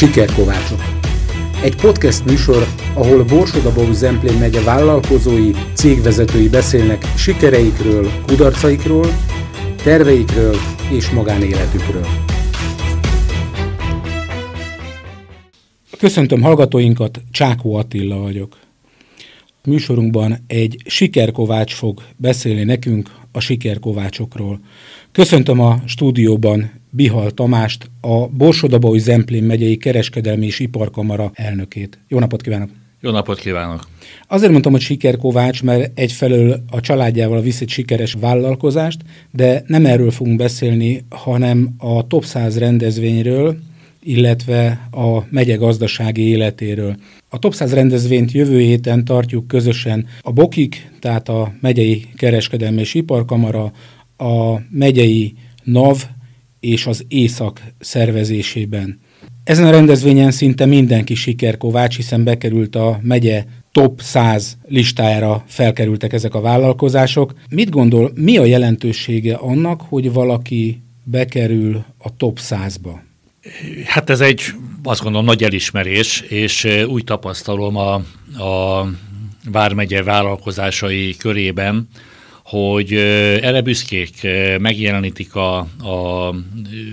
Sikerkovácsok. Egy podcast műsor, ahol Borsodabó Zemplén megye vállalkozói, cégvezetői beszélnek sikereikről, kudarcaikról, terveikről és magánéletükről. Köszöntöm hallgatóinkat, Csákó Attila vagyok. Műsorunkban egy sikerkovács fog beszélni nekünk a sikerkovácsokról. Köszöntöm a stúdióban Bihal Tamást, a Borsodabói Zemplén megyei kereskedelmi és iparkamara elnökét. Jó napot kívánok! Jó napot kívánok! Azért mondtam, hogy sikerkovács, mert egyfelől a családjával visz egy sikeres vállalkozást, de nem erről fogunk beszélni, hanem a top 100 rendezvényről, illetve a megye gazdasági életéről. A Top 100 rendezvényt jövő héten tartjuk közösen a BOKIK, tehát a Megyei Kereskedelmi és Iparkamara, a Megyei NAV és az Észak szervezésében. Ezen a rendezvényen szinte mindenki sikerkovács, hiszen bekerült a megye top 100 listájára felkerültek ezek a vállalkozások. Mit gondol, mi a jelentősége annak, hogy valaki bekerül a top 100-ba? Hát ez egy, azt gondolom, nagy elismerés, és úgy tapasztalom a, a Vármegye vállalkozásai körében, hogy erre büszkék, megjelenítik a, a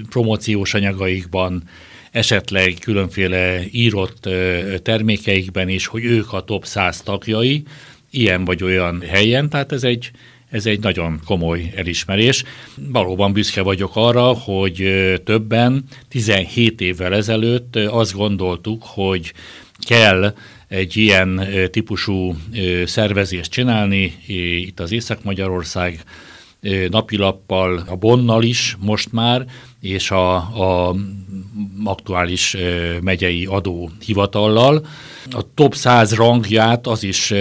promóciós anyagaikban, esetleg különféle írott termékeikben is, hogy ők a top 100 tagjai, ilyen vagy olyan helyen, tehát ez egy, ez egy nagyon komoly elismerés. Valóban büszke vagyok arra, hogy többen 17 évvel ezelőtt azt gondoltuk, hogy kell egy ilyen típusú szervezést csinálni, itt az Észak-Magyarország napilappal, a Bonnal is most már, és a, a aktuális megyei adóhivatallal. A top 100 rangját az is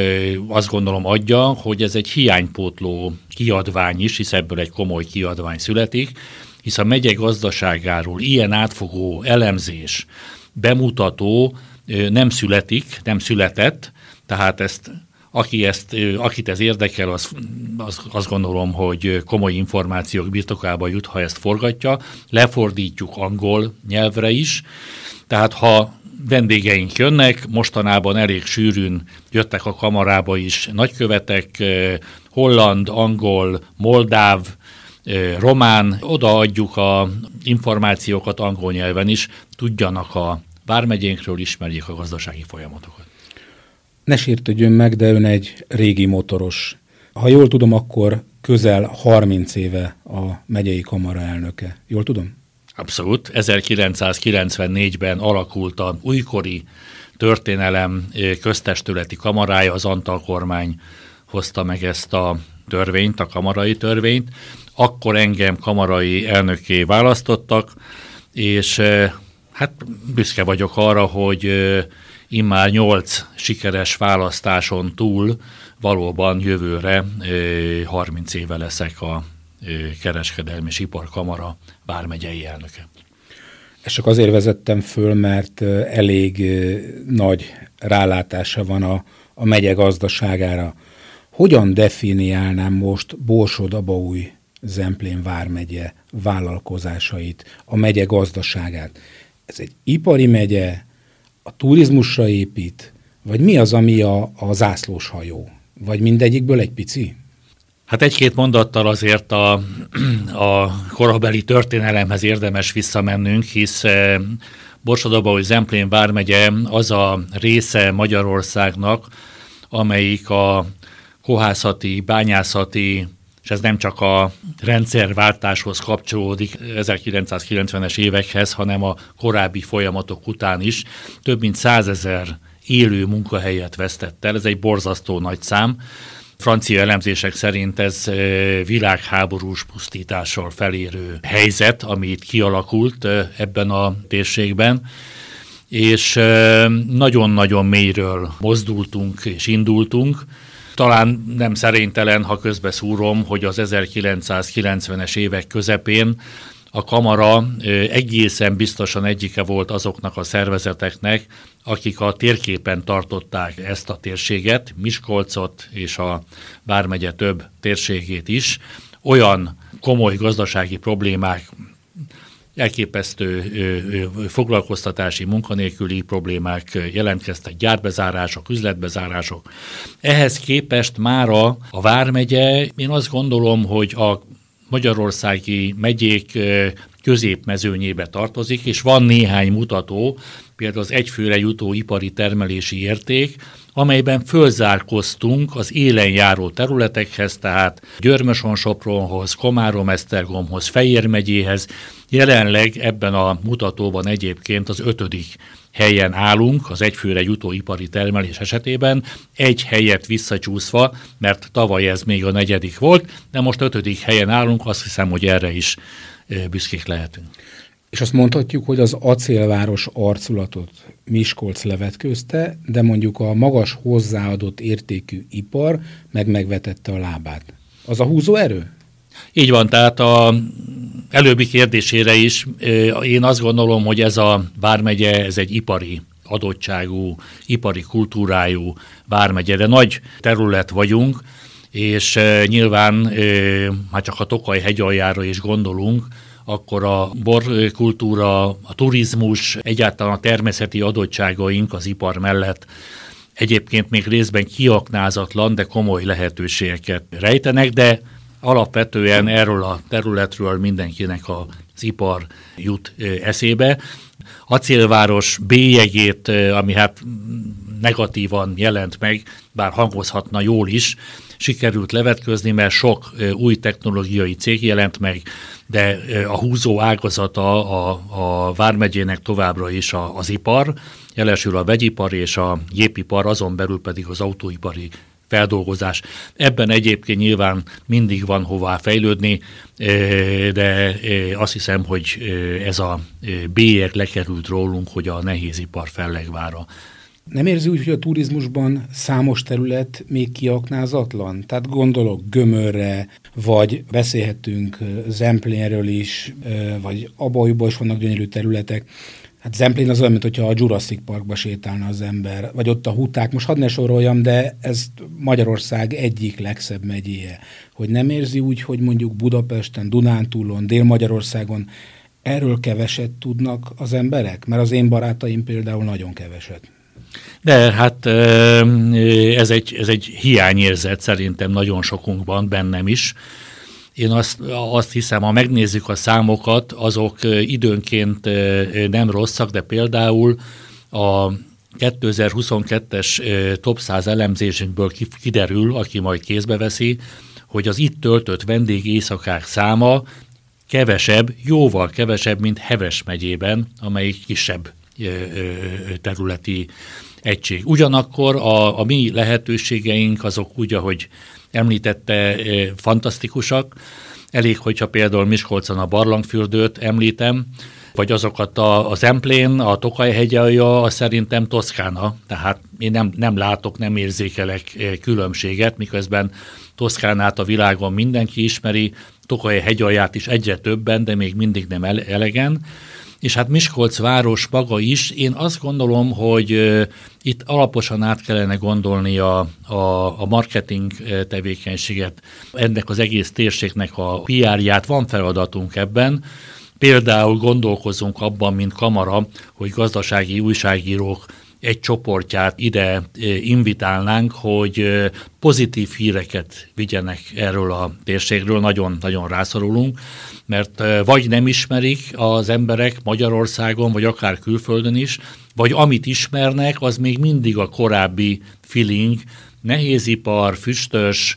azt gondolom adja, hogy ez egy hiánypótló kiadvány is, hisz ebből egy komoly kiadvány születik, hisz a megye gazdaságáról ilyen átfogó elemzés, bemutató nem születik, nem született, tehát ezt aki ezt, akit ez érdekel, az, az, azt gondolom, hogy komoly információk birtokába jut, ha ezt forgatja. Lefordítjuk angol nyelvre is, tehát ha vendégeink jönnek, mostanában elég sűrűn jöttek a kamarába is nagykövetek, holland, angol, moldáv, román, odaadjuk a információkat angol nyelven is, tudjanak a vármegyénkről, ismerjék a gazdasági folyamatokat. Ne sértődjön meg, de ön egy régi motoros. Ha jól tudom, akkor közel 30 éve a megyei kamara elnöke. Jól tudom? Abszolút. 1994-ben alakult a újkori történelem köztestületi kamarája, az Antal kormány hozta meg ezt a törvényt, a kamarai törvényt. Akkor engem kamarai elnöké választottak, és hát büszke vagyok arra, hogy immár nyolc sikeres választáson túl valóban jövőre 30 éve leszek a kereskedelmi és iparkamara vármegyei elnöke. Ezt csak azért vezettem föl, mert elég nagy rálátása van a, a megye gazdaságára. Hogyan definiálnám most Borsod-Abaúj Zemplén vármegye vállalkozásait, a megye gazdaságát? Ez egy ipari megye, a turizmusra épít, vagy mi az, ami a, a zászlós hajó? Vagy mindegyikből egy pici? Hát egy-két mondattal azért a, a korabeli történelemhez érdemes visszamennünk, hisz eh, Borsodaba, Zemplén vármegye az a része Magyarországnak, amelyik a kohászati, bányászati, és ez nem csak a rendszerváltáshoz kapcsolódik 1990-es évekhez, hanem a korábbi folyamatok után is. Több mint százezer élő munkahelyet vesztett el, ez egy borzasztó nagy szám. Francia elemzések szerint ez világháborús pusztítással felérő helyzet, ami itt kialakult ebben a térségben és nagyon-nagyon mélyről mozdultunk és indultunk. Talán nem szerénytelen, ha közbeszúrom, hogy az 1990-es évek közepén a kamara egészen biztosan egyike volt azoknak a szervezeteknek, akik a térképen tartották ezt a térséget, Miskolcot és a Vármegye több térségét is. Olyan komoly gazdasági problémák elképesztő foglalkoztatási, munkanélküli problémák jelentkeztek, gyárbezárások, üzletbezárások. Ehhez képest mára a Vármegye, én azt gondolom, hogy a magyarországi megyék középmezőnyébe tartozik, és van néhány mutató, például az egyfőre jutó ipari termelési érték, amelyben fölzárkoztunk az élen járó területekhez, tehát Györmöson-Sopronhoz, Komárom-Esztergomhoz, Fejér megyéhez. Jelenleg ebben a mutatóban egyébként az ötödik helyen állunk az egyfőre jutó ipari termelés esetében, egy helyet visszacsúszva, mert tavaly ez még a negyedik volt, de most ötödik helyen állunk, azt hiszem, hogy erre is büszkék lehetünk. És azt mondhatjuk, hogy az acélváros arculatot Miskolc levetkőzte, de mondjuk a magas hozzáadott értékű ipar meg megvetette a lábát. Az a húzó erő? Így van, tehát a előbbi kérdésére is én azt gondolom, hogy ez a Vármegye, ez egy ipari adottságú, ipari kultúrájú vármegye, de nagy terület vagyunk, és nyilván, ha csak a Tokaj hegyaljára is gondolunk, akkor a borkultúra, a turizmus, egyáltalán a természeti adottságaink az ipar mellett egyébként még részben kiaknázatlan, de komoly lehetőségeket rejtenek, de alapvetően erről a területről mindenkinek az ipar jut eszébe. Acélváros bélyegét, ami hát negatívan jelent meg, bár hangozhatna jól is, sikerült levetközni, mert sok új technológiai cég jelent meg, de a húzó ágazata a, a Vármegyének továbbra is a, az ipar, jelesül a vegyipar és a gépipar, azon belül pedig az autóipari feldolgozás. Ebben egyébként nyilván mindig van hová fejlődni, de azt hiszem, hogy ez a bélyeg lekerült rólunk, hogy a nehézipar fellegvára nem érzi úgy, hogy a turizmusban számos terület még kiaknázatlan? Tehát gondolok Gömörre, vagy beszélhetünk Zemplénről is, vagy Abajúban is vannak gyönyörű területek. Hát Zemplén az olyan, mint hogyha a Jurassic Parkba sétálna az ember, vagy ott a huták. Most hadd ne soroljam, de ez Magyarország egyik legszebb megyéje. Hogy nem érzi úgy, hogy mondjuk Budapesten, Dunántúlon, Dél-Magyarországon erről keveset tudnak az emberek? Mert az én barátaim például nagyon keveset. De hát ez egy, ez egy hiányérzet szerintem nagyon sokunkban, bennem is. Én azt, azt hiszem, ha megnézzük a számokat, azok időnként nem rosszak, de például a 2022-es top 100 elemzésünkből kiderül, aki majd kézbe veszi, hogy az itt töltött vendégészakák száma kevesebb, jóval kevesebb, mint Heves megyében, amelyik kisebb területi egység. Ugyanakkor a, a mi lehetőségeink azok úgy, ahogy említette, fantasztikusak. Elég, hogyha például Miskolcon a barlangfürdőt említem, vagy azokat a, az Emplén, a Tokaj hegyalja, az szerintem Toszkána, tehát én nem, nem látok, nem érzékelek különbséget, miközben Toszkánát a világon mindenki ismeri, Tokaj hegyalját is egyre többen, de még mindig nem elegen és hát Miskolc város maga is, én azt gondolom, hogy itt alaposan át kellene gondolni a, a, a marketing tevékenységet, ennek az egész térségnek a PR-ját, van feladatunk ebben, Például gondolkozunk abban, mint kamara, hogy gazdasági újságírók egy csoportját ide invitálnánk, hogy pozitív híreket vigyenek erről a térségről, nagyon-nagyon rászorulunk mert vagy nem ismerik az emberek Magyarországon, vagy akár külföldön is, vagy amit ismernek, az még mindig a korábbi feeling, nehézipar, füstös,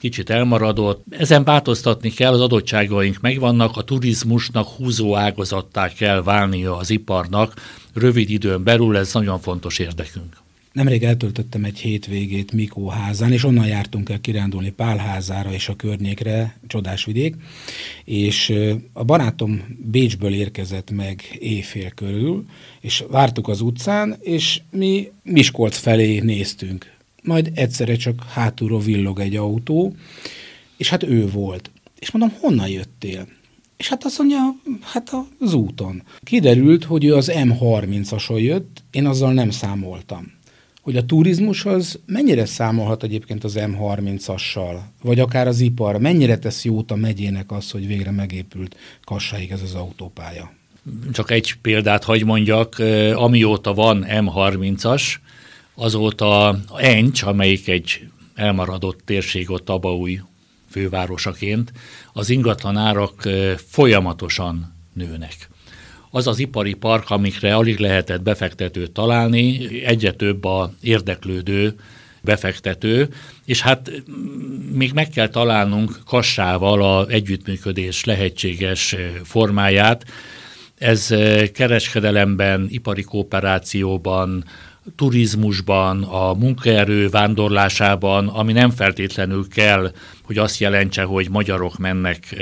kicsit elmaradott. Ezen változtatni kell, az adottságaink megvannak, a turizmusnak húzó ágazattá kell válnia az iparnak, rövid időn belül ez nagyon fontos érdekünk. Nemrég eltöltöttem egy hétvégét Mikóházán, és onnan jártunk el kirándulni Pálházára és a környékre, csodás vidék, és a barátom Bécsből érkezett meg éjfél körül, és vártuk az utcán, és mi Miskolc felé néztünk. Majd egyszerre csak hátulról villog egy autó, és hát ő volt. És mondom, honnan jöttél? És hát azt mondja, hát az úton. Kiderült, hogy ő az M30-ason jött, én azzal nem számoltam hogy a turizmus az mennyire számolhat egyébként az M30-assal, vagy akár az ipar, mennyire tesz jót a megyének az, hogy végre megépült Kassáig ez az autópálya? Csak egy példát hagy mondjak, amióta van M30-as, azóta Encs, amelyik egy elmaradott térség ott Abaúj fővárosaként, az ingatlan árak folyamatosan nőnek az az ipari park, amikre alig lehetett befektetőt találni, egyre több a érdeklődő befektető, és hát még meg kell találnunk Kassával a együttműködés lehetséges formáját. Ez kereskedelemben, ipari kooperációban, turizmusban, a munkaerő vándorlásában, ami nem feltétlenül kell, hogy azt jelentse, hogy magyarok mennek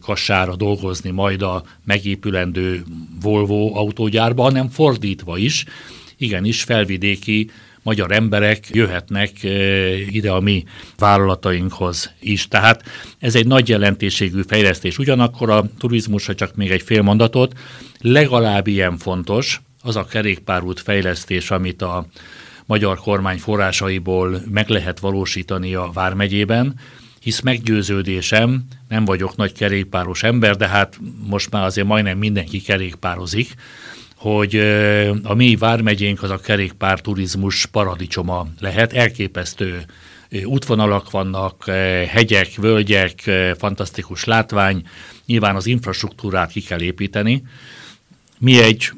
Kassára dolgozni majd a megépülendő Volvo autógyárba, hanem fordítva is, igenis felvidéki magyar emberek jöhetnek ide a mi vállalatainkhoz is. Tehát ez egy nagy jelentőségű fejlesztés. Ugyanakkor a turizmusra csak még egy fél mondatot, legalább ilyen fontos, az a kerékpárút fejlesztés, amit a magyar kormány forrásaiból meg lehet valósítani a Vármegyében, hisz meggyőződésem, nem vagyok nagy kerékpáros ember, de hát most már azért majdnem mindenki kerékpározik, hogy a mi vármegyénk az a kerékpár turizmus paradicsoma lehet, elképesztő útvonalak vannak, hegyek, völgyek, fantasztikus látvány, nyilván az infrastruktúrát ki kell építeni. Mi egy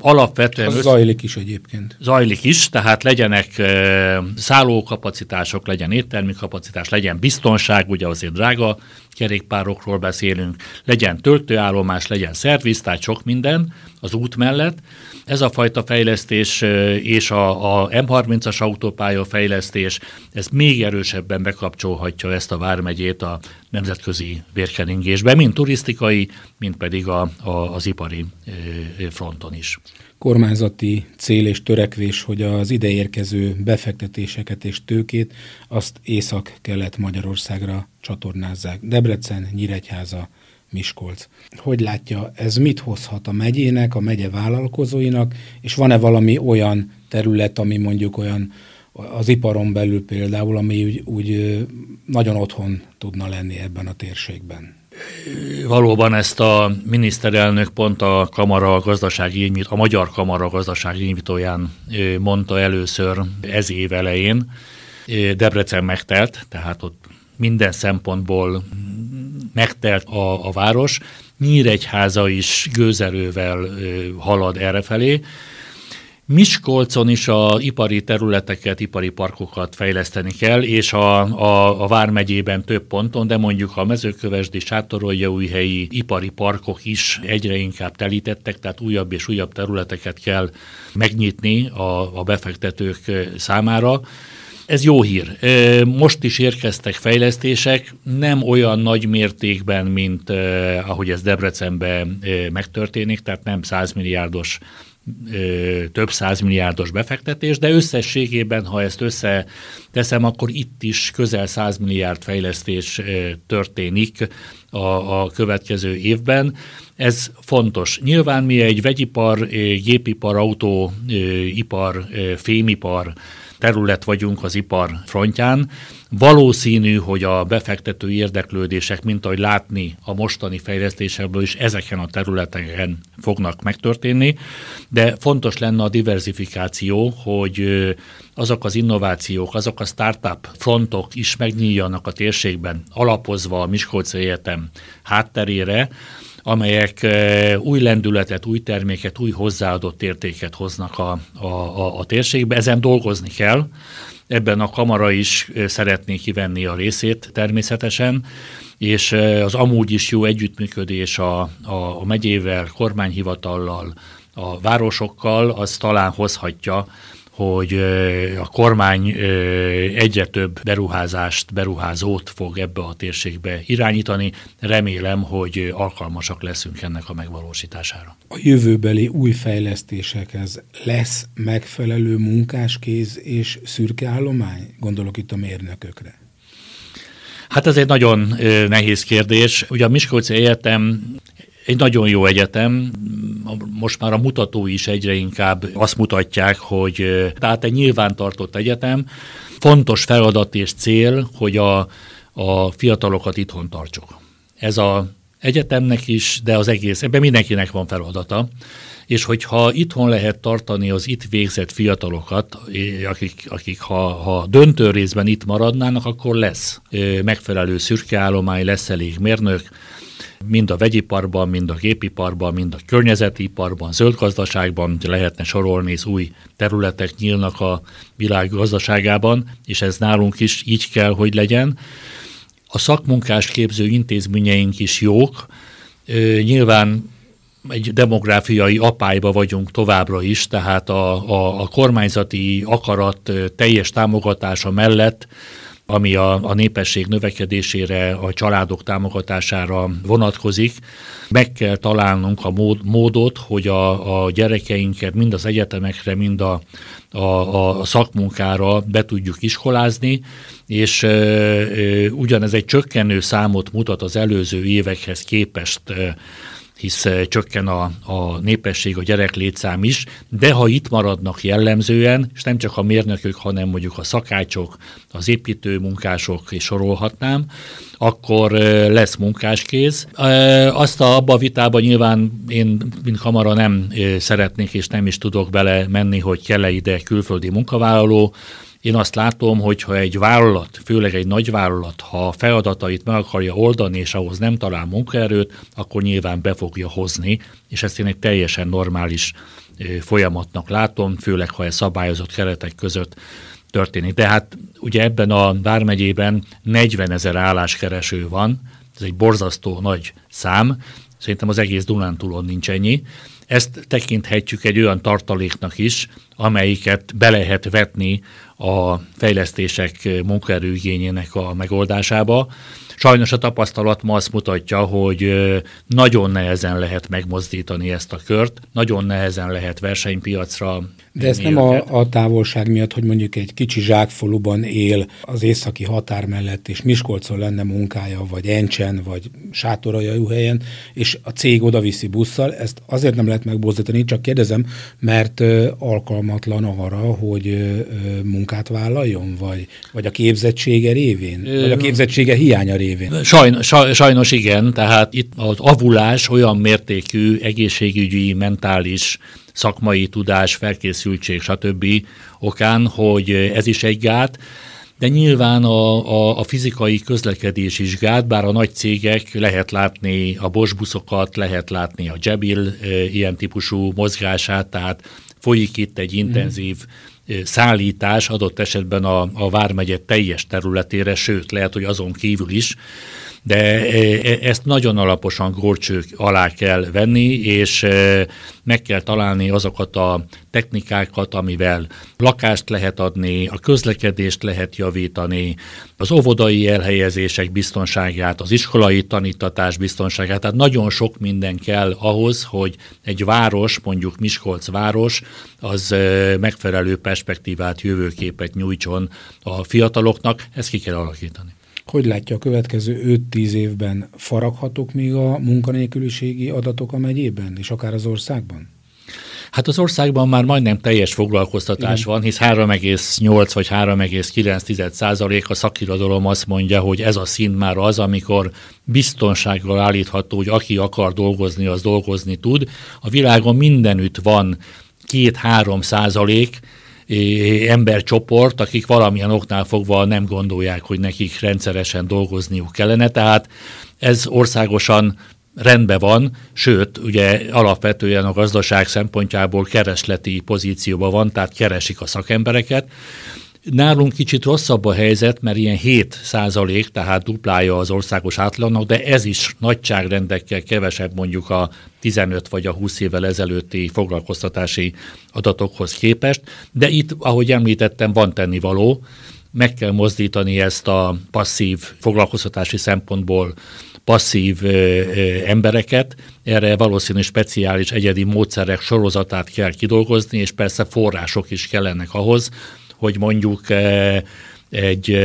alapvetően... Az zajlik is egyébként. Zajlik is, tehát legyenek e, szállókapacitások, legyen éttermi kapacitás, legyen biztonság, ugye azért drága kerékpárokról beszélünk, legyen töltőállomás, legyen szerviz, tehát sok minden az út mellett. Ez a fajta fejlesztés és a, a M30-as autópálya fejlesztés, ez még erősebben bekapcsolhatja ezt a Vármegyét a nemzetközi vérkeringésbe, mind turisztikai, mind pedig a, a, az ipari fronton is kormányzati cél és törekvés, hogy az ideérkező befektetéseket és tőkét azt észak-kelet Magyarországra csatornázzák. Debrecen, Nyíregyháza, Miskolc. Hogy látja, ez mit hozhat a megyének, a megye vállalkozóinak, és van-e valami olyan terület, ami mondjuk olyan az iparon belül például, ami úgy, úgy nagyon otthon tudna lenni ebben a térségben? Valóban ezt a miniszterelnök pont a Kamara gazdasági a Magyar Kamara gazdasági nyitvítóján mondta először ez év elején. Debrecen megtelt, tehát ott minden szempontból megtelt a, a város. Nyíregyháza is gőzerővel halad errefelé. Miskolcon is a ipari területeket, ipari parkokat fejleszteni kell, és a, a, a Vármegyében több ponton, de mondjuk a mezőkövesdi, sátoroljaújhelyi ipari parkok is egyre inkább telítettek, tehát újabb és újabb területeket kell megnyitni a, a befektetők számára. Ez jó hír. Most is érkeztek fejlesztések, nem olyan nagy mértékben, mint ahogy ez Debrecenben megtörténik, tehát nem 100 milliárdos több százmilliárdos befektetés, de összességében, ha ezt összeteszem, akkor itt is közel 100 milliárd fejlesztés történik a, a következő évben. Ez fontos. Nyilván mi egy vegyipar, gépipar, autóipar, fémipar terület vagyunk az ipar frontján. Valószínű, hogy a befektető érdeklődések, mint ahogy látni a mostani fejlesztésekből is ezeken a területeken fognak megtörténni, de fontos lenne a diversifikáció, hogy azok az innovációk, azok a startup frontok is megnyíljanak a térségben, alapozva a Miskolci Egyetem hátterére, amelyek új lendületet, új terméket, új hozzáadott értéket hoznak a, a, a, a térségbe. Ezen dolgozni kell. Ebben a kamara is szeretné kivenni a részét természetesen, és az amúgy is jó együttműködés a, a, a megyével, kormányhivatallal, a városokkal, az talán hozhatja hogy a kormány egyre több beruházást, beruházót fog ebbe a térségbe irányítani. Remélem, hogy alkalmasak leszünk ennek a megvalósítására. A jövőbeli új fejlesztésekhez lesz megfelelő munkáskéz és szürke állomány? Gondolok itt a mérnökökre. Hát ez egy nagyon nehéz kérdés. Ugye a Miskolci Egyetem egy nagyon jó egyetem, most már a mutatói is egyre inkább azt mutatják, hogy tehát egy nyilvántartott egyetem, fontos feladat és cél, hogy a, a fiatalokat itthon tartsuk. Ez a egyetemnek is, de az egész, ebben mindenkinek van feladata. És hogyha itthon lehet tartani az itt végzett fiatalokat, akik, akik ha, ha döntő részben itt maradnának, akkor lesz megfelelő szürkeállomány, lesz elég mérnök, mind a vegyiparban, mind a gépiparban, mind a környezetiparban, zöld gazdaságban lehetne sorolni, és új területek nyílnak a világ gazdaságában, és ez nálunk is így kell, hogy legyen. A szakmunkás képző intézményeink is jók, nyilván egy demográfiai apályba vagyunk továbbra is, tehát a, a, a kormányzati akarat teljes támogatása mellett ami a, a népesség növekedésére, a családok támogatására vonatkozik. Meg kell találnunk a mód, módot, hogy a, a gyerekeinket mind az egyetemekre, mind a, a, a szakmunkára be tudjuk iskolázni, és e, e, ugyanez egy csökkenő számot mutat az előző évekhez képest e, hisz eh, csökken a, a népesség, a gyerek létszám is, de ha itt maradnak jellemzően, és nem csak a mérnökök, hanem mondjuk a szakácsok, az építő munkások, és sorolhatnám, akkor eh, lesz munkáskéz. Eh, azt a, abba a vitában nyilván én, mint kamara nem szeretnék, és nem is tudok bele menni, hogy kell-e ide külföldi munkavállaló, én azt látom, hogy ha egy vállalat, főleg egy nagy vállalat, ha a feladatait meg akarja oldani, és ahhoz nem talál munkaerőt, akkor nyilván be fogja hozni, és ezt én egy teljesen normális folyamatnak látom, főleg ha ez szabályozott keretek között történik. Tehát ugye ebben a Vármegyében 40 ezer álláskereső van, ez egy borzasztó nagy szám, szerintem az egész Dunántúlon nincs ennyi, ezt tekinthetjük egy olyan tartaléknak is, amelyiket be lehet vetni a fejlesztések munkaerőigényének a megoldásába. Sajnos a tapasztalat ma azt mutatja, hogy nagyon nehezen lehet megmozdítani ezt a kört, nagyon nehezen lehet versenypiacra de ez nem a, a távolság miatt, hogy mondjuk egy kicsi zsákfaluban él az északi határ mellett, és Miskolcon lenne munkája, vagy Encsen, vagy helyen, és a cég oda viszi busszal, ezt azért nem lehet megbozdítani, csak kérdezem, mert alkalmatlan arra, hogy munkát vállaljon, vagy, vagy a képzettsége révén, vagy a képzettsége hiánya révén. Sajnos, sajnos igen, tehát itt az avulás olyan mértékű egészségügyi, mentális szakmai tudás, felkészültség, stb. okán, hogy ez is egy gát, de nyilván a, a, a fizikai közlekedés is gát, bár a nagy cégek lehet látni a Bosch buszokat, lehet látni a Jebil e, ilyen típusú mozgását, tehát folyik itt egy intenzív mm. Szállítás, adott esetben a, a Vármegye teljes területére, sőt, lehet, hogy azon kívül is, de e, e, ezt nagyon alaposan górcsők alá kell venni, és e, meg kell találni azokat a technikákat, amivel lakást lehet adni, a közlekedést lehet javítani, az óvodai elhelyezések biztonságát, az iskolai tanítatás biztonságát, tehát nagyon sok minden kell ahhoz, hogy egy város, mondjuk Miskolc város, az megfelelő perspektívát, jövőképet nyújtson a fiataloknak, ezt ki kell alakítani. Hogy látja a következő 5-10 évben faraghatók még a munkanélküliségi adatok a megyében, és akár az országban? Hát az országban már majdnem teljes foglalkoztatás Igen. van, hisz 3,8 vagy 3,9 százalék a szakirodalom azt mondja, hogy ez a szint már az, amikor biztonsággal állítható, hogy aki akar dolgozni, az dolgozni tud. A világon mindenütt van két-három százalék, embercsoport, akik valamilyen oknál fogva nem gondolják, hogy nekik rendszeresen dolgozniuk kellene, tehát ez országosan rendben van, sőt, ugye alapvetően a gazdaság szempontjából keresleti pozícióban van, tehát keresik a szakembereket, Nálunk kicsit rosszabb a helyzet, mert ilyen 7 százalék, tehát duplája az országos átlagnak, de ez is nagyságrendekkel kevesebb mondjuk a 15 vagy a 20 évvel ezelőtti foglalkoztatási adatokhoz képest, de itt, ahogy említettem, van tennivaló, meg kell mozdítani ezt a passzív foglalkoztatási szempontból passzív ö, ö, embereket, erre valószínű speciális egyedi módszerek sorozatát kell kidolgozni, és persze források is kellenek ahhoz, hogy mondjuk eh, egy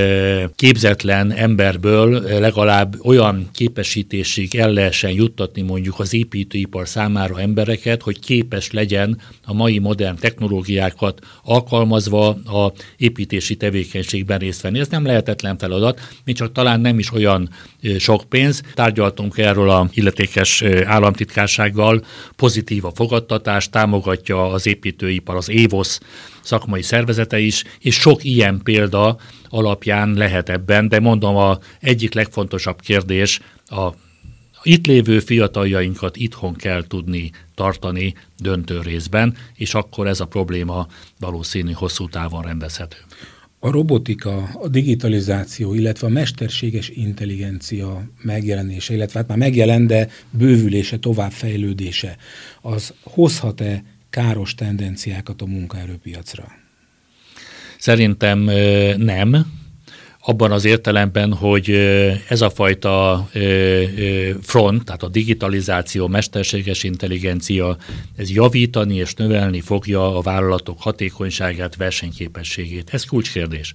képzetlen emberből legalább olyan képesítésig el lehessen juttatni mondjuk az építőipar számára embereket, hogy képes legyen a mai modern technológiákat alkalmazva a építési tevékenységben részt venni. Ez nem lehetetlen feladat, mi csak talán nem is olyan sok pénz. Tárgyaltunk erről a illetékes államtitkársággal, pozitív a fogadtatás, támogatja az építőipar, az évosz szakmai szervezete is, és sok ilyen példa alapján lehet ebben, de mondom, a egyik legfontosabb kérdés a itt lévő fiataljainkat itthon kell tudni tartani döntő részben, és akkor ez a probléma valószínű hosszú távon rendezhető. A robotika, a digitalizáció, illetve a mesterséges intelligencia megjelenése, illetve hát már megjelent, de bővülése, továbbfejlődése, az hozhat-e káros tendenciákat a munkaerőpiacra? Szerintem nem, abban az értelemben, hogy ez a fajta front, tehát a digitalizáció, mesterséges intelligencia, ez javítani és növelni fogja a vállalatok hatékonyságát, versenyképességét. Ez kulcskérdés.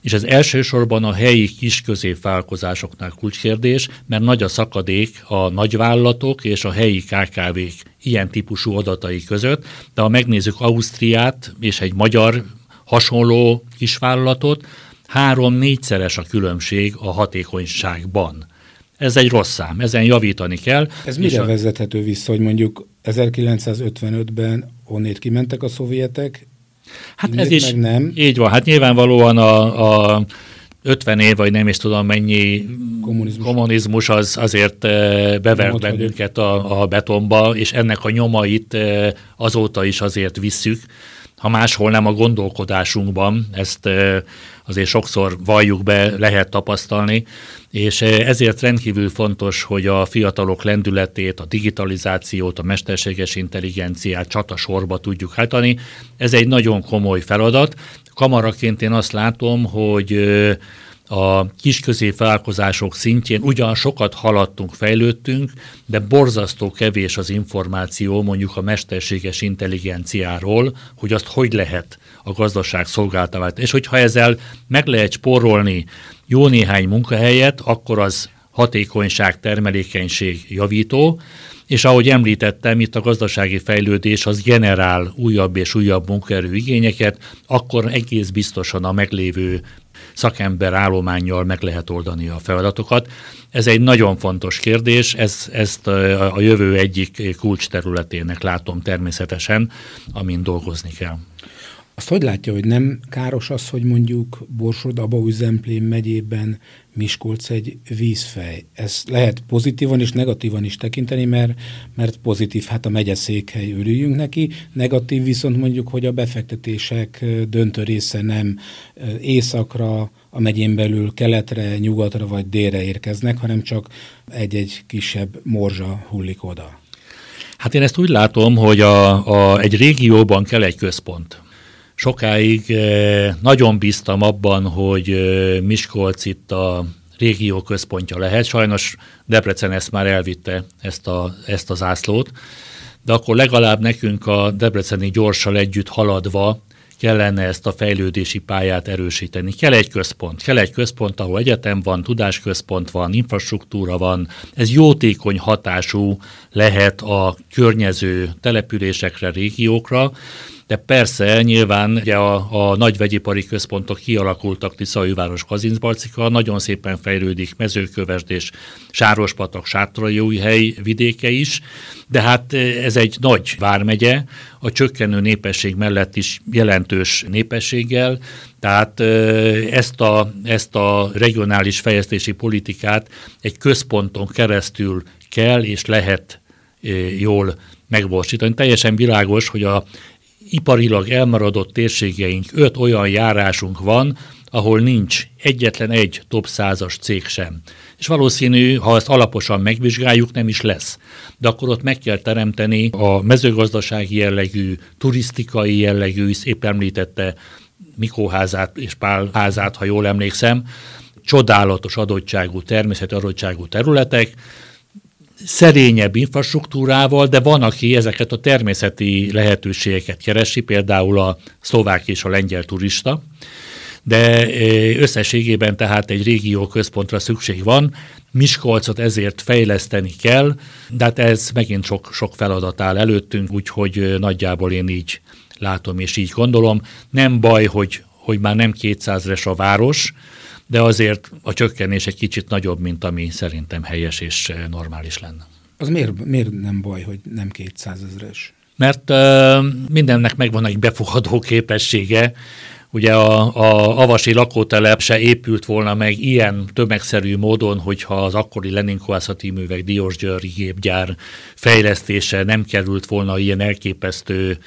És ez elsősorban a helyi kis középvállalkozásoknál kulcskérdés, mert nagy a szakadék a nagyvállalatok és a helyi KKV-k ilyen típusú adatai között, de ha megnézzük Ausztriát és egy magyar hasonló kisvállalatot, három-négyszeres a különbség a hatékonyságban. Ez egy rossz szám, ezen javítani kell. Ez mire a... vezethető vissza, hogy mondjuk 1955-ben onnét kimentek a szovjetek, Hát ez is, meg nem. így van, hát nyilvánvalóan a, a 50 év, vagy nem is tudom mennyi kommunizmus, kommunizmus az azért eh, bevert bennünket a, a betonba, és ennek a nyomait eh, azóta is azért visszük ha máshol nem a gondolkodásunkban, ezt azért sokszor valljuk be, lehet tapasztalni, és ezért rendkívül fontos, hogy a fiatalok lendületét, a digitalizációt, a mesterséges intelligenciát csatasorba tudjuk hajtani. Ez egy nagyon komoly feladat. Kamaraként én azt látom, hogy a kisközépvállalkozások szintjén ugyan sokat haladtunk, fejlődtünk, de borzasztó kevés az információ mondjuk a mesterséges intelligenciáról, hogy azt hogy lehet a gazdaság szolgáltatni. És hogyha ezzel meg lehet spórolni jó néhány munkahelyet, akkor az hatékonyság, termelékenység javító, és ahogy említettem, itt a gazdasági fejlődés az generál újabb és újabb munkaerő igényeket, akkor egész biztosan a meglévő szakember állományjal meg lehet oldani a feladatokat. Ez egy nagyon fontos kérdés, ez, ezt a jövő egyik kulcs területének látom természetesen, amin dolgozni kell. Azt hogy látja, hogy nem káros az, hogy mondjuk Borsod, Abaúj-Zemplén megyében Miskolc egy vízfej. Ez lehet pozitívan és negatívan is tekinteni, mert, mert pozitív, hát a megyeszékhely örüljünk neki, negatív viszont mondjuk, hogy a befektetések döntő része nem északra, a megyén belül keletre, nyugatra vagy délre érkeznek, hanem csak egy-egy kisebb morzsa hullik oda. Hát én ezt úgy látom, hogy a, a, egy régióban kell egy központ sokáig eh, nagyon bíztam abban, hogy eh, Miskolc itt a régió központja lehet. Sajnos Debrecen ezt már elvitte, ezt a, ezt a zászlót, de akkor legalább nekünk a debreceni gyorssal együtt haladva kellene ezt a fejlődési pályát erősíteni. Kell egy központ, kell egy központ, ahol egyetem van, tudásközpont van, infrastruktúra van. Ez jótékony hatású lehet a környező településekre, régiókra, de persze nyilván ugye a, a nagy vegyipari központok kialakultak Tiszaújváros Kazincbarcika, nagyon szépen fejlődik mezőkövesdés, Sárospatak, hely vidéke is, de hát ez egy nagy vármegye, a csökkenő népesség mellett is jelentős népességgel, tehát ezt a, ezt a regionális fejlesztési politikát egy központon keresztül kell és lehet jól megvalósítani. Teljesen világos, hogy a iparilag elmaradott térségeink öt olyan járásunk van, ahol nincs egyetlen egy top százas cég sem. És valószínű, ha ezt alaposan megvizsgáljuk, nem is lesz. De akkor ott meg kell teremteni a mezőgazdasági jellegű, turisztikai jellegű, épp említette Mikóházát és Pál házát, ha jól emlékszem, csodálatos adottságú, természeti adottságú területek, szerényebb infrastruktúrával, de van, aki ezeket a természeti lehetőségeket keresi, például a szlovák és a lengyel turista, de összességében tehát egy régió központra szükség van, Miskolcot ezért fejleszteni kell, de hát ez megint sok, sok feladat áll előttünk, úgyhogy nagyjából én így látom és így gondolom. Nem baj, hogy, hogy már nem 200-es a város, de azért a csökkenés egy kicsit nagyobb, mint ami szerintem helyes és normális lenne. Az miért, miért nem baj, hogy nem 200 ezeres? Mert uh, mindennek megvan egy befogadó képessége, Ugye a, a avasi lakótelep se épült volna meg ilyen tömegszerű módon, hogyha az akkori Leninkovászati művek Diós Györgyi gépgyár fejlesztése nem került volna ilyen elképesztő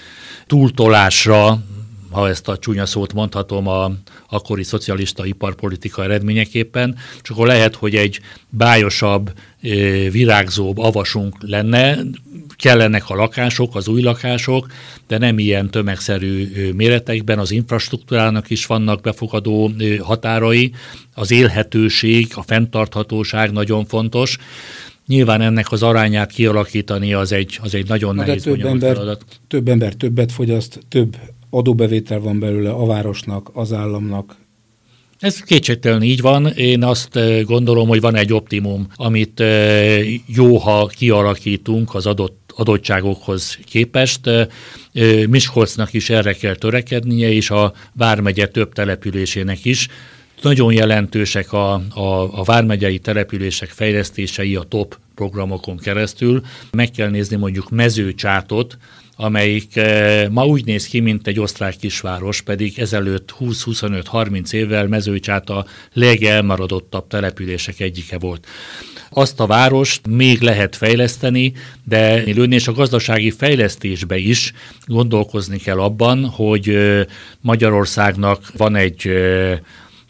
túltolásra, ha ezt a csúnya szót mondhatom, a akkori szocialista iparpolitika eredményeképpen, csak akkor lehet, hogy egy bájosabb, virágzóbb avasunk lenne, kellenek a lakások, az új lakások, de nem ilyen tömegszerű méretekben, az infrastruktúrának is vannak befogadó határai, az élhetőség, a fenntarthatóság nagyon fontos. Nyilván ennek az arányát kialakítani az egy, az egy nagyon nehéz több ember, feladat. Több ember többet fogyaszt, több adóbevétel van belőle a városnak, az államnak, ez kétségtelen így van. Én azt gondolom, hogy van egy optimum, amit jó, ha kialakítunk az adott adottságokhoz képest. Miskolcnak is erre kell törekednie, és a Vármegye több településének is. Nagyon jelentősek a, a, a vármegyei települések fejlesztései a top programokon keresztül. Meg kell nézni mondjuk mezőcsátot, amelyik eh, ma úgy néz ki, mint egy osztrák kisváros, pedig ezelőtt 20-25-30 évvel Mezőcsát a legelmaradottabb települések egyike volt. Azt a várost még lehet fejleszteni, de lőni és a gazdasági fejlesztésbe is gondolkozni kell abban, hogy eh, Magyarországnak van egy eh,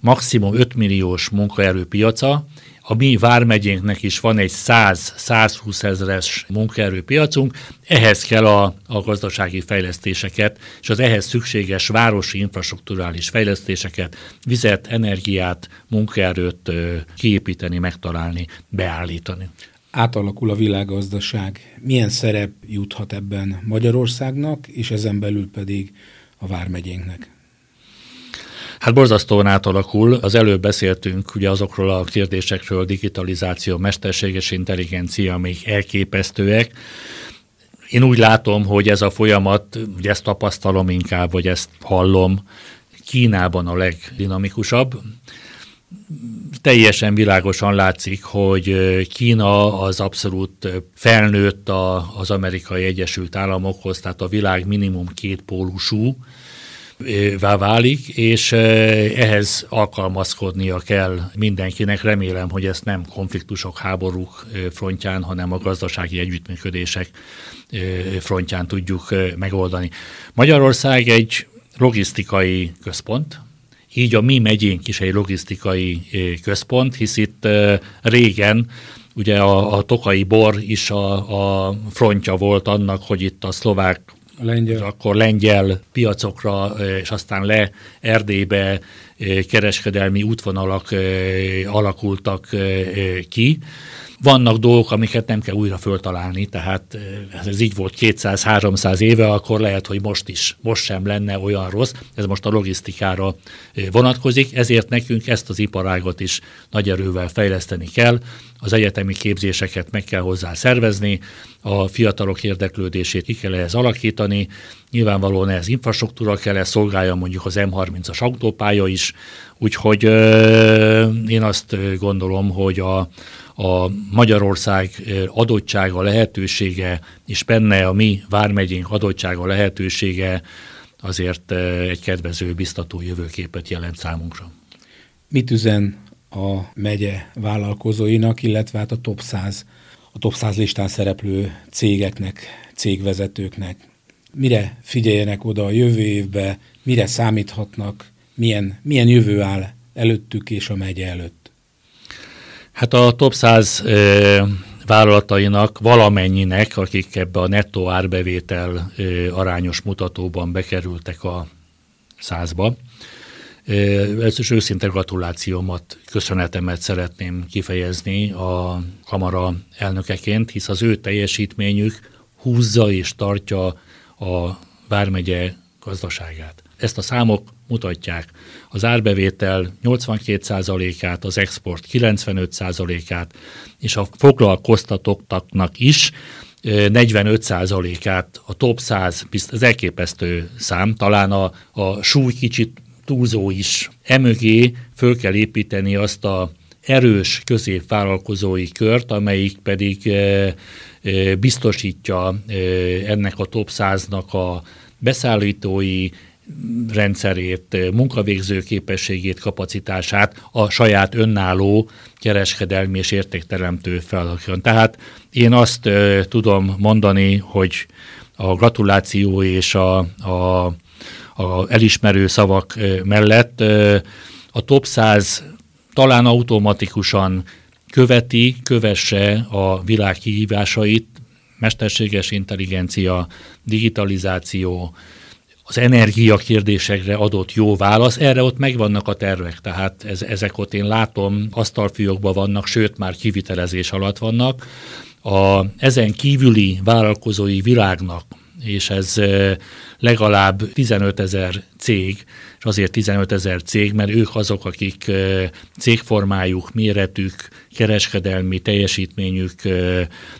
maximum 5 milliós munkaerőpiaca, a mi vármegyénknek is van egy 100-120 ezeres munkaerőpiacunk, ehhez kell a, a gazdasági fejlesztéseket, és az ehhez szükséges városi infrastruktúrális fejlesztéseket, vizet, energiát, munkaerőt kiépíteni, megtalálni, beállítani. Átalakul a világgazdaság. Milyen szerep juthat ebben Magyarországnak, és ezen belül pedig a vármegyénknek? Hát borzasztóan átalakul. Az előbb beszéltünk ugye azokról a kérdésekről, digitalizáció, mesterséges intelligencia, amik elképesztőek. Én úgy látom, hogy ez a folyamat, ugye ezt tapasztalom inkább, vagy ezt hallom, Kínában a legdinamikusabb. Teljesen világosan látszik, hogy Kína az abszolút felnőtt az amerikai Egyesült Államokhoz, tehát a világ minimum két pólusú, válik, és ehhez alkalmazkodnia kell mindenkinek. Remélem, hogy ezt nem konfliktusok, háborúk frontján, hanem a gazdasági együttműködések frontján tudjuk megoldani. Magyarország egy logisztikai központ, így a mi megyénk is egy logisztikai központ, hisz itt régen ugye a, a tokai bor is a, a frontja volt annak, hogy itt a szlovák lengyel. akkor lengyel piacokra, és aztán le Erdélybe kereskedelmi útvonalak alakultak ki. Vannak dolgok, amiket nem kell újra föltalálni, tehát ez így volt 200-300 éve, akkor lehet, hogy most is, most sem lenne olyan rossz. Ez most a logisztikára vonatkozik, ezért nekünk ezt az iparágot is nagy erővel fejleszteni kell az egyetemi képzéseket meg kell hozzá szervezni, a fiatalok érdeklődését ki kell ehhez alakítani, nyilvánvalóan ez infrastruktúra kell, ez szolgálja mondjuk az M30-as autópálya is, úgyhogy én azt gondolom, hogy a, a Magyarország adottsága, lehetősége, és benne a mi vármegyénk adottsága, lehetősége azért egy kedvező, biztató jövőképet jelent számunkra. Mit üzen a megye vállalkozóinak, illetve hát a top 100, a top 100 listán szereplő cégeknek, cégvezetőknek. Mire figyeljenek oda a jövő évbe, mire számíthatnak, milyen, milyen jövő áll előttük és a megye előtt? Hát a top 100 ö, vállalatainak valamennyinek, akik ebbe a nettó árbevétel ö, arányos mutatóban bekerültek a százba, Először is őszinte gratulációmat, köszönetemet szeretném kifejezni a kamara elnökeként, hisz az ő teljesítményük húzza és tartja a Vármegye gazdaságát. Ezt a számok mutatják. Az árbevétel 82%-át, az export 95%-át, és a foglalkoztatottaknak is 45%-át a top 100, az elképesztő szám, talán a, a súly kicsit túlzó is. Emögé föl kell építeni azt a erős középvállalkozói kört, amelyik pedig biztosítja ennek a top 100-nak a beszállítói, rendszerét, munkavégző képességét, kapacitását a saját önálló kereskedelmi és értékteremtő feladatokon. Tehát én azt tudom mondani, hogy a gratuláció és a, a, a elismerő szavak mellett a top 100 talán automatikusan követi, kövesse a világ kihívásait, mesterséges intelligencia, digitalizáció, az energia kérdésekre adott jó válasz, erre ott megvannak a tervek, tehát ez, ezek ott én látom, asztalfiókban vannak, sőt már kivitelezés alatt vannak. A, ezen kívüli vállalkozói világnak, és ez legalább 15 ezer cég, és azért 15 ezer cég, mert ők azok, akik cégformájuk, méretük, kereskedelmi teljesítményük,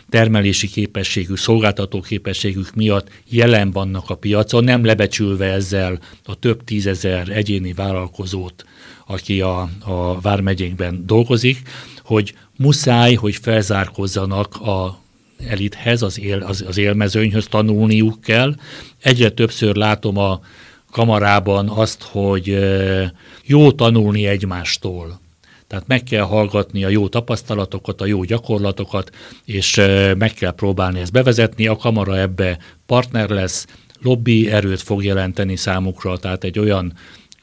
termelési képességük, szolgáltató képességük miatt jelen vannak a piacon, nem lebecsülve ezzel a több tízezer egyéni vállalkozót, aki a, a Vármegyénkben dolgozik, hogy muszáj, hogy felzárkozzanak a elithez, az, él, az, az élmezőnyhöz tanulniuk kell. Egyre többször látom a kamarában azt, hogy jó tanulni egymástól. Tehát meg kell hallgatni a jó tapasztalatokat, a jó gyakorlatokat, és meg kell próbálni ezt bevezetni. A kamara ebbe partner lesz, lobby erőt fog jelenteni számukra, tehát egy olyan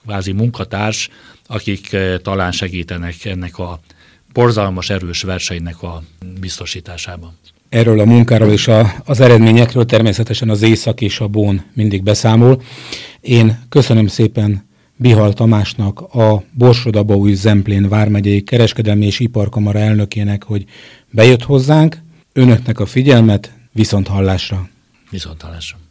kvázi munkatárs, akik talán segítenek ennek a borzalmas erős versenynek a biztosításában. Erről a munkáról és a, az eredményekről természetesen az Észak és a Bón mindig beszámol. Én köszönöm szépen Bihal Tamásnak, a Borsodabaúj Zemplén Vármegyei Kereskedelmi és Iparkamara elnökének, hogy bejött hozzánk. Önöknek a figyelmet, viszont hallásra. Viszont hallásra.